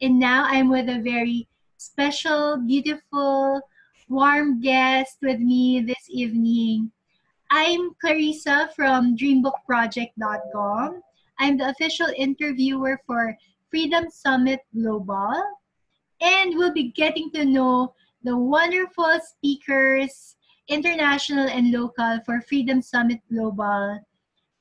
And now I'm with a very special, beautiful, warm guest with me this evening. I'm Clarissa from dreambookproject.com. I'm the official interviewer for Freedom Summit Global. And we'll be getting to know the wonderful speakers, international and local, for Freedom Summit Global.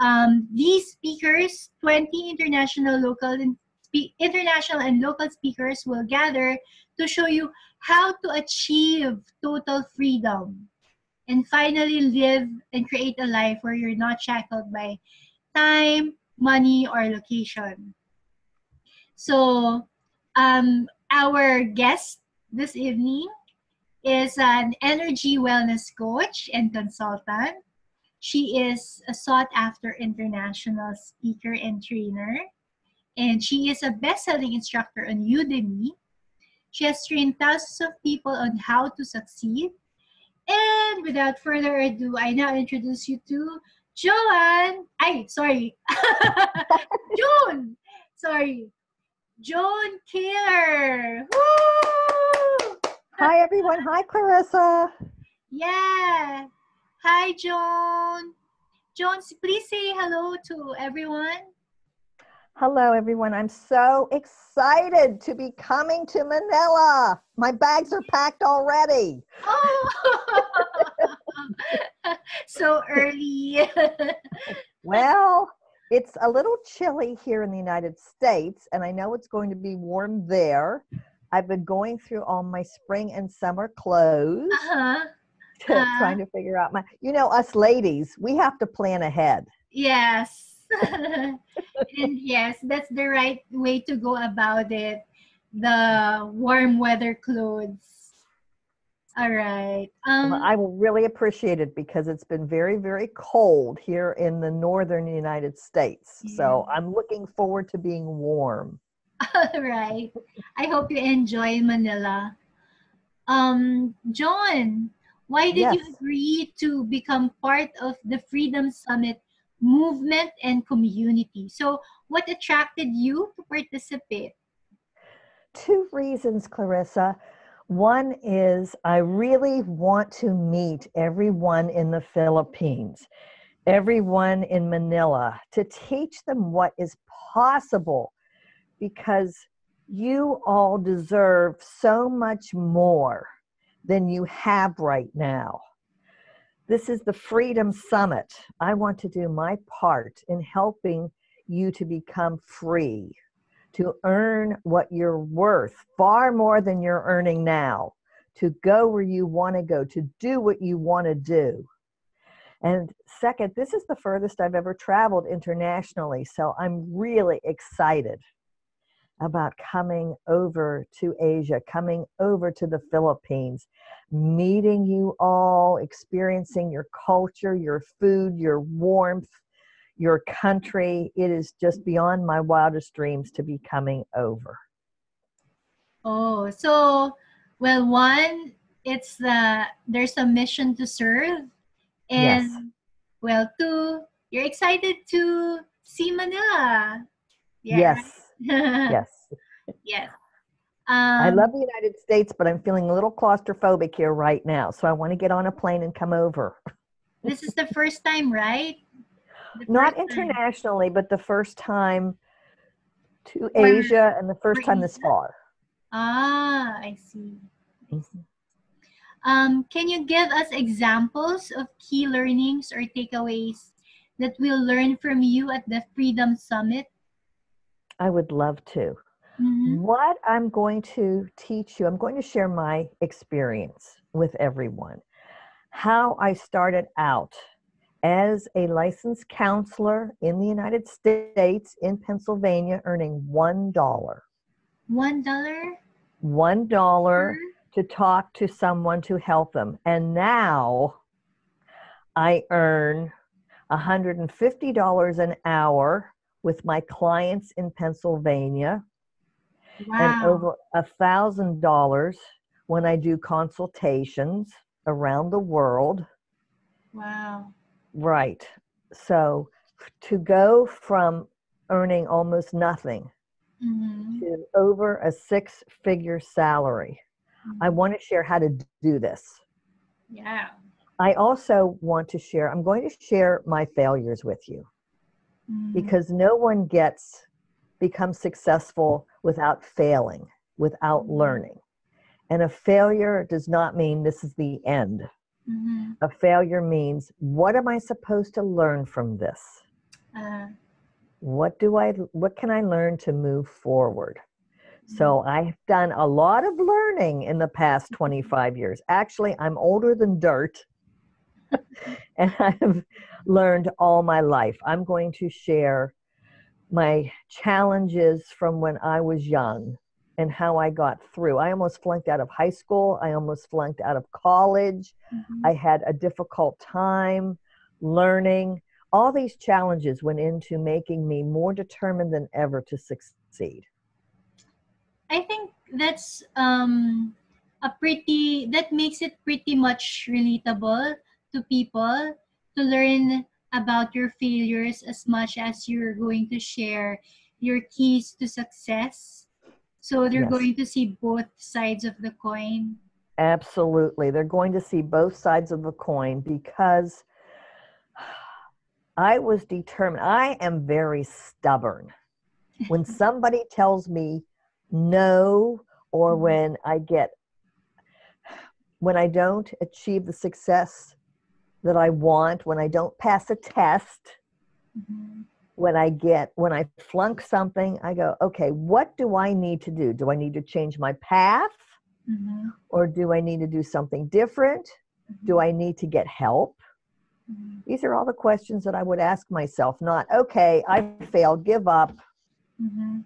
Um, these speakers, 20 international, local, and international and local speakers will gather to show you how to achieve total freedom and finally live and create a life where you're not shackled by time, money, or location. So, um, our guest this evening is an energy wellness coach and consultant. She is a sought after international speaker and trainer, and she is a best selling instructor on Udemy. She has trained thousands of people on how to succeed. And without further ado, I now introduce you to Joanne. I sorry, June. Sorry, Joan. Woo! Hi, everyone. Hi, Clarissa. Yeah. Hi, Joan. Joan, please say hello to everyone. Hello, everyone. I'm so excited to be coming to Manila. My bags are packed already. Oh, so early. well, it's a little chilly here in the United States, and I know it's going to be warm there. I've been going through all my spring and summer clothes, uh-huh. uh, trying to figure out my. You know, us ladies, we have to plan ahead. Yes, and yes, that's the right way to go about it. The warm weather clothes all right. Um, I will really appreciate it because it's been very, very cold here in the northern United States. Yeah. So I'm looking forward to being warm. All right. I hope you enjoy Manila. Um, Joan, why did yes. you agree to become part of the Freedom Summit movement and community? So, what attracted you to participate? Two reasons, Clarissa. One is I really want to meet everyone in the Philippines, everyone in Manila, to teach them what is possible because you all deserve so much more than you have right now. This is the Freedom Summit. I want to do my part in helping you to become free to earn what you're worth far more than you're earning now, to go where you want to go, to do what you want to do. And second, this is the furthest I've ever traveled internationally, so I'm really excited about coming over to Asia, coming over to the Philippines, meeting you all, experiencing your culture, your food, your warmth, your country. It is just beyond my wildest dreams to be coming over. Oh, so well, one, it's the there's a mission to serve, and yes. well, two, you're excited to see Manila. Yeah, yes. yes. yes. Um, I love the United States, but I'm feeling a little claustrophobic here right now. So I want to get on a plane and come over. this is the first time, right? Not internationally, time. but the first time to Asia and the first time this far. Ah, I see. Mm-hmm. Um, can you give us examples of key learnings or takeaways that we'll learn from you at the Freedom Summit? I would love to. Mm-hmm. What I'm going to teach you, I'm going to share my experience with everyone. How I started out as a licensed counselor in the United States in Pennsylvania, earning one dollar. One dollar? One dollar to talk to someone to help them. And now I earn $150 an hour with my clients in Pennsylvania wow. and over a thousand dollars when I do consultations around the world. Wow. Right. So to go from earning almost nothing Mhm. to over a six figure salary. I Mhm. want to share how to do this. Yeah. I also want to share, I'm going to share my failures with you Mhm. because no one gets becomes successful without failing, without Mhm. learning. And a failure does not mean this is the end. Mhm. A failure means what am I supposed to learn from this? Uh, What do I what can I learn to move forward? Mm-hmm. So I've done a lot of learning in the past 25 years. Actually, I'm older than dirt. and I've learned all my life. I'm going to share my challenges from when I was young and how I got through. I almost flunked out of high school. I almost flunked out of college. mhm. I had a difficult time learning. All these challenges went into making me more determined than ever to succeed. I think that's um a pretty that makes it pretty much relatable to people to learn about your failures as much as you're going to share your keys to success. So they're Yes. going to see both sides of the coin. Absolutely. They're going to see both sides of the coin because I was determined. I am very stubborn. When somebody tells me no, or Mhm. when I get, when I don't achieve the success that I want, when I don't pass a test, Mhm. when I get, when I flunk something, I go, okay, what do I need to do? Do I need to change my path? Mhm. Or do I need to do something different? Do I need to get help? Mhm. These are all the questions that I would ask myself, not, okay, I failed, give up, Mhm.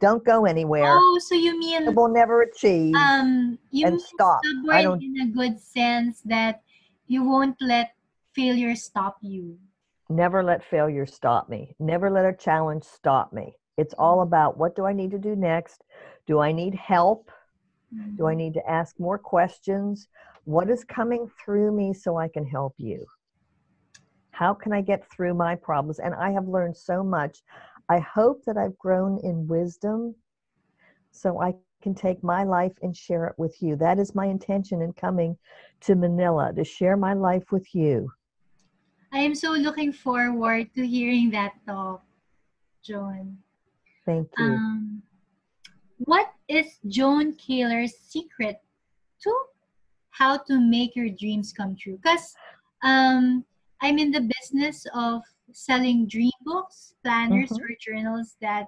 don't go anywhere, Oh, so you mean I will never achieve, um you and mean stop. I stubborn don't, in a good sense that you won't let failure stop you. never let failure stop me. Never let a challenge stop me. It's all mm-hmm. about what do I need to do next? Do I need help? Do I mm-hmm. need to ask more questions? What is coming through me so I can help you? How can I get through my problems? And I have learned so much. I hope that I've grown in wisdom so I can take my life and share it with you. That is my intention in coming to Manila to share my life with you. I am so looking forward to hearing that talk, Joan. Thank you. Um, what is Joan Kaler's secret to how to make your dreams come true? Because um, I'm in the business of selling dream books, planners, Mhm. or journals that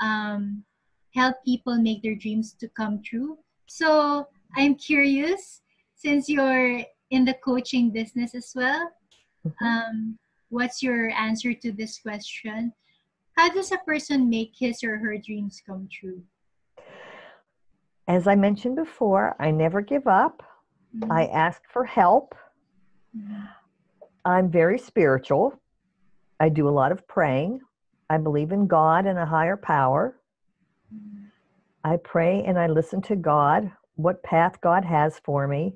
um, help people make their dreams to come true. So I'm curious, since you're in the coaching business as well, Mhm. um, what's your answer to this question? How does a person make his or her dreams come true? As I mentioned before, I never give up. I ask for help. Mhm. I'm very spiritual. I do a lot of praying. I believe in God and a higher power. I pray and I listen to God, what path God has for me.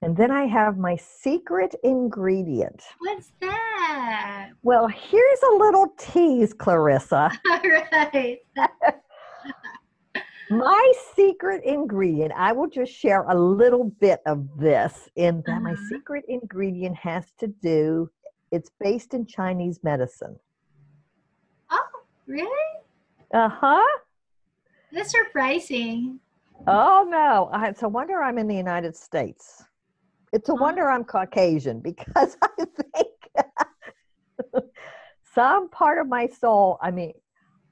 And then I have my secret ingredient. What's that? Well, here's a little tease, Clarissa. All right. My secret ingredient, I will just share a little bit of this in that my Uh-huh. secret ingredient has to do, it's based in Chinese medicine. Oh, really? Uh huh. That's surprising. Oh no, I, it's a wonder I'm in the United States. It's a wonder I'm Caucasian because I think some part of my soul, I mean,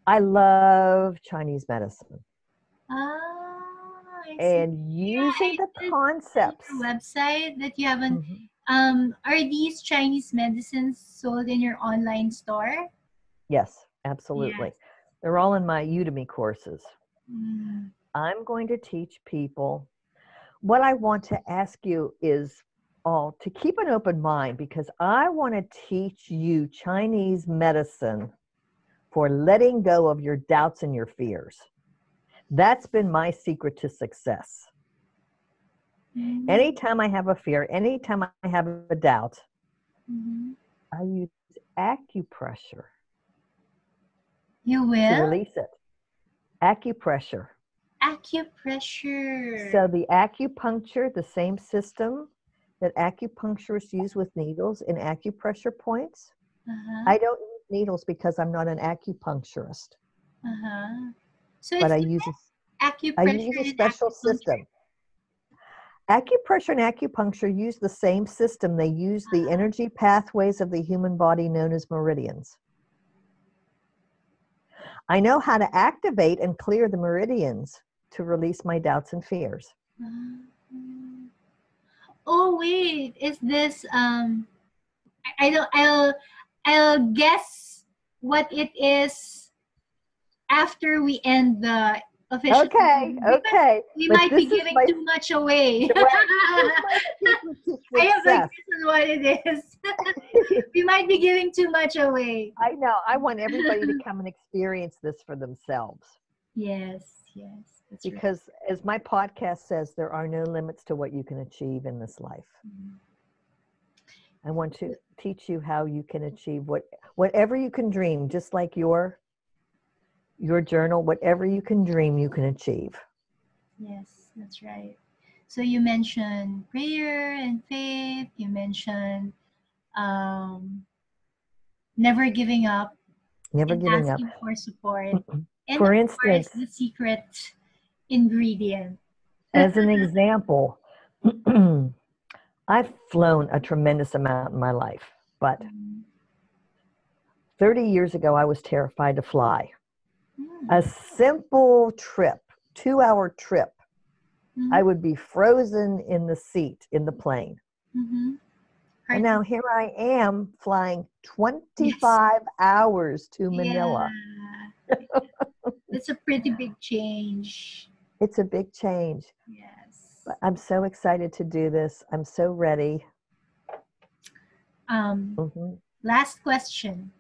I love Chinese medicine see. and using the did see concepts. website that you have an Mhm. um are these Chinese medicines sold in your online store? Yes, absolutely. They're all in my Udemy courses. Mm. I'm going to teach people. What I want to ask you is all to keep an open mind because I want to teach you Chinese medicine for letting go of your doubts and your fears. That's been my secret to success. Mhm. Anytime I have a fear, anytime I have a doubt, Mhm. I use acupressure You to will? release it. Acupressure. Acupressure. So the acupuncture, the same system that acupuncturists use with needles in acupressure points. uh-huh. I don't use needles because I'm not an acupuncturist, uh-huh. So but I use a, acupressure. I use a special system. Acupressure and acupuncture use the same system. They use the energy pathways of the human body known as meridians. I know how to activate and clear the meridians to release my doubts and fears. Oh wait, is this um I don't I'll I'll guess what it is after we end the official Okay, okay. we but might be giving my- too much away. Well, here's my secret to I have a success. guess on what it is. we might be giving too much away. I know. I want everybody to come and experience this for themselves. Yes, yes. That's right. Because, as my podcast says, there are no limits to what you can achieve in this life. Mhm. I want to teach you how you can achieve what whatever you can dream, just like your your journal. Whatever you can dream, you can achieve. Yes, that's right. So you mentioned prayer and faith. You mentioned um, never giving up Never giving up. for support. And For of course, instance, the secret ingredient. as an example, I've flown a tremendous amount in my life, but Mm. 30 years ago, I was terrified to fly. Mm. A simple trip, two hour trip, Mhm, I would be frozen in the seat in the plane. mhm. And now here I am flying 25 hours to Manila. Yeah. it's a pretty big change. It's a big change. Yes. But I'm so excited to do this. I'm so ready. Um, Mhm. last question.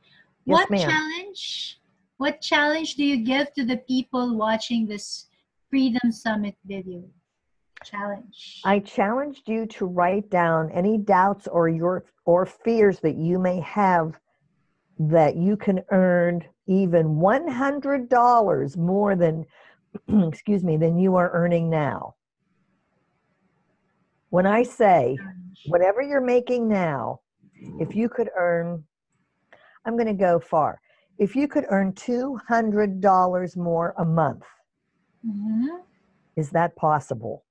Yes, what ma'am. challenge what challenge do you give to the people watching this Freedom Summit video? Challenge. I challenged you to write down any doubts or your or fears that you may have that you can earn even $100 more than excuse me than you are earning now. When I say whatever you're making now, if you could earn, I'm going to go far. If you could earn $200 more a month, Mhm, is that possible?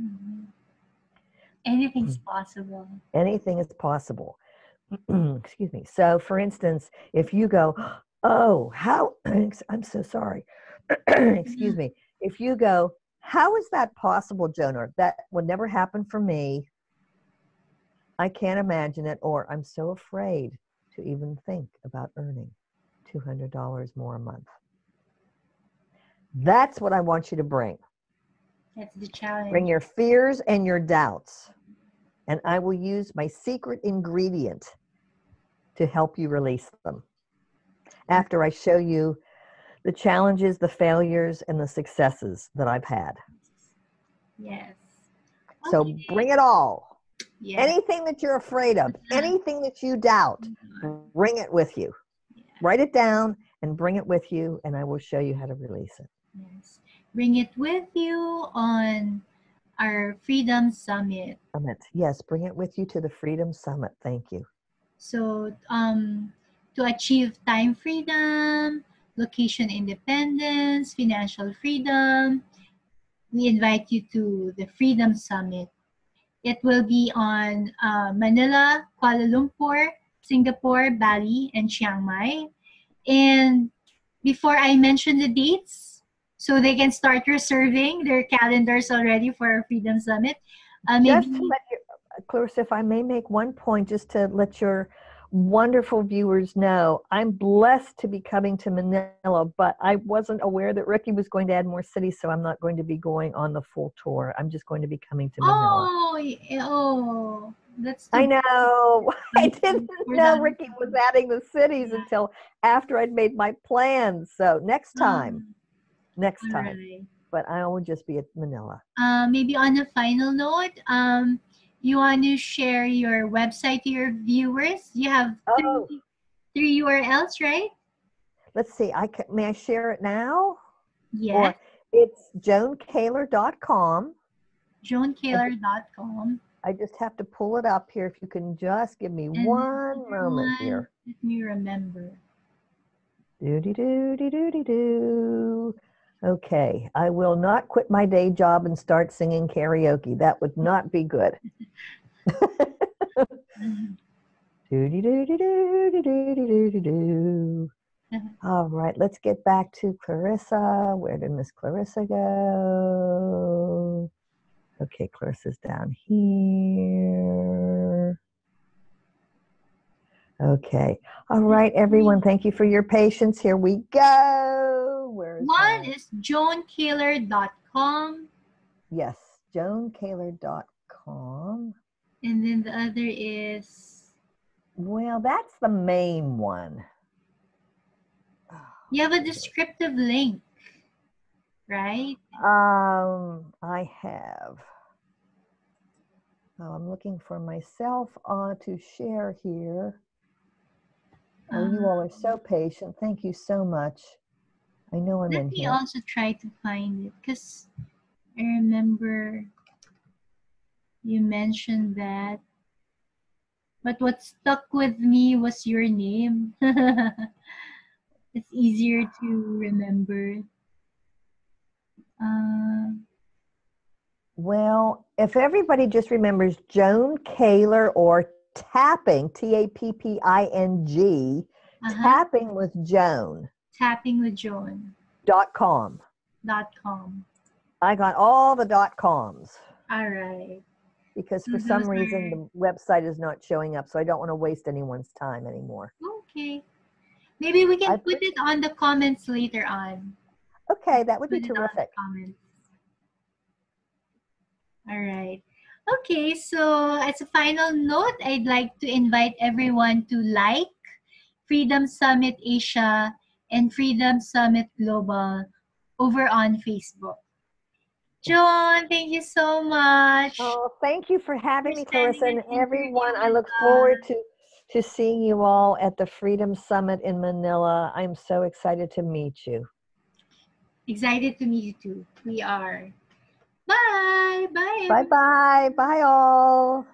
mhm. Anything's Hmm. possible. Anything is possible. Excuse me. So, for instance, if you go, oh, how, I'm so sorry. Excuse me. If you go, how is that possible, Jonah? That would never happen for me. I can't imagine it, or I'm so afraid to even think about earning $200 more a month. That's what I want you to bring. That's the challenge. Bring your fears and your doubts, and I will use my secret ingredient to help you release them. After I show you the challenges, the failures, and the successes that I've had. Yes. So Okay. bring it all. Yes. Anything that you're afraid of, uh-huh. anything that you doubt, uh-huh. bring it with you. Write it down and bring it with you, and I will show you how to release it. Yes. Bring it with you on our Freedom Summit. Summit. Yes, bring it with you to the Freedom Summit. Thank you. So, um, to achieve time freedom, location independence, financial freedom, we invite you to the Freedom Summit. It will be on uh, Manila, Kuala Lumpur, Singapore, Bali, and Chiang Mai. And before I mention the dates, so they can start reserving their calendars already for our Freedom Summit. Uh, maybe, Just to let you, Clarissa, if I may make one point, just to let your wonderful viewers know, I'm blessed to be coming to Manila, but I wasn't aware that Ricky was going to add more cities, so I'm not going to be going on the full tour. I'm just going to be coming to Manila. oh, oh, that's I know. I didn't know. Ricky was adding the cities Yeah. until after I'd made my plans. So next time, next time. alright. But I will just be at Manila. Uh, maybe on a final note, um, you want to share your website to your viewers? You have Oh. three, three URLs, right? Let's see. I can, may I share it now? Yes. It's joankaler.com. JoanKaler.com. I just have to pull it up here. If you can just give me And one moment one- here. Let me remember. Doody doody doody doo. Okay, I will not quit my day job and start singing karaoke. That would not be good. All right, let's get back to Clarissa. Where did Miss Clarissa go? Okay, Clarissa's down here. Okay. All right, everyone. Thank you for your patience. Here we go. Where is One that? is joankaler.com. Yes, joankaler.com. And then the other is Well, that's the main one. you have a descriptive link, right? Um, I have. Oh, I'm looking for myself uh, to share here. Oh, you all are so patient. Thank you so much. I know I'm Let in me here. also try to find it because I remember you mentioned that. But what stuck with me was your name. it's easier to remember. Uh, Well, if everybody just remembers Joan Kaler or tapping, T A P P I N G, uh-huh. tapping with Joan Tapping with Joan dot com. dot com. I got all the dot coms All right. because for Mhm, some reason the website is not showing up, so I don't want to waste anyone's time anymore. Okay. Maybe we can I put it on the comments later on. Okay, that would be Put the terrific. All right. Okay, so as a final note, I'd like to invite everyone to like Freedom Summit Asia and Freedom Summit Global over on Facebook. Joan, thank you so much. Oh, thank you for having For me, Clarissa, and everyone. I look forward uh, to to seeing you all at the Freedom Summit in Manila. I'm so excited to meet you. Excited to meet you too. We are. Bye. Bye. Bye bye. Bye all.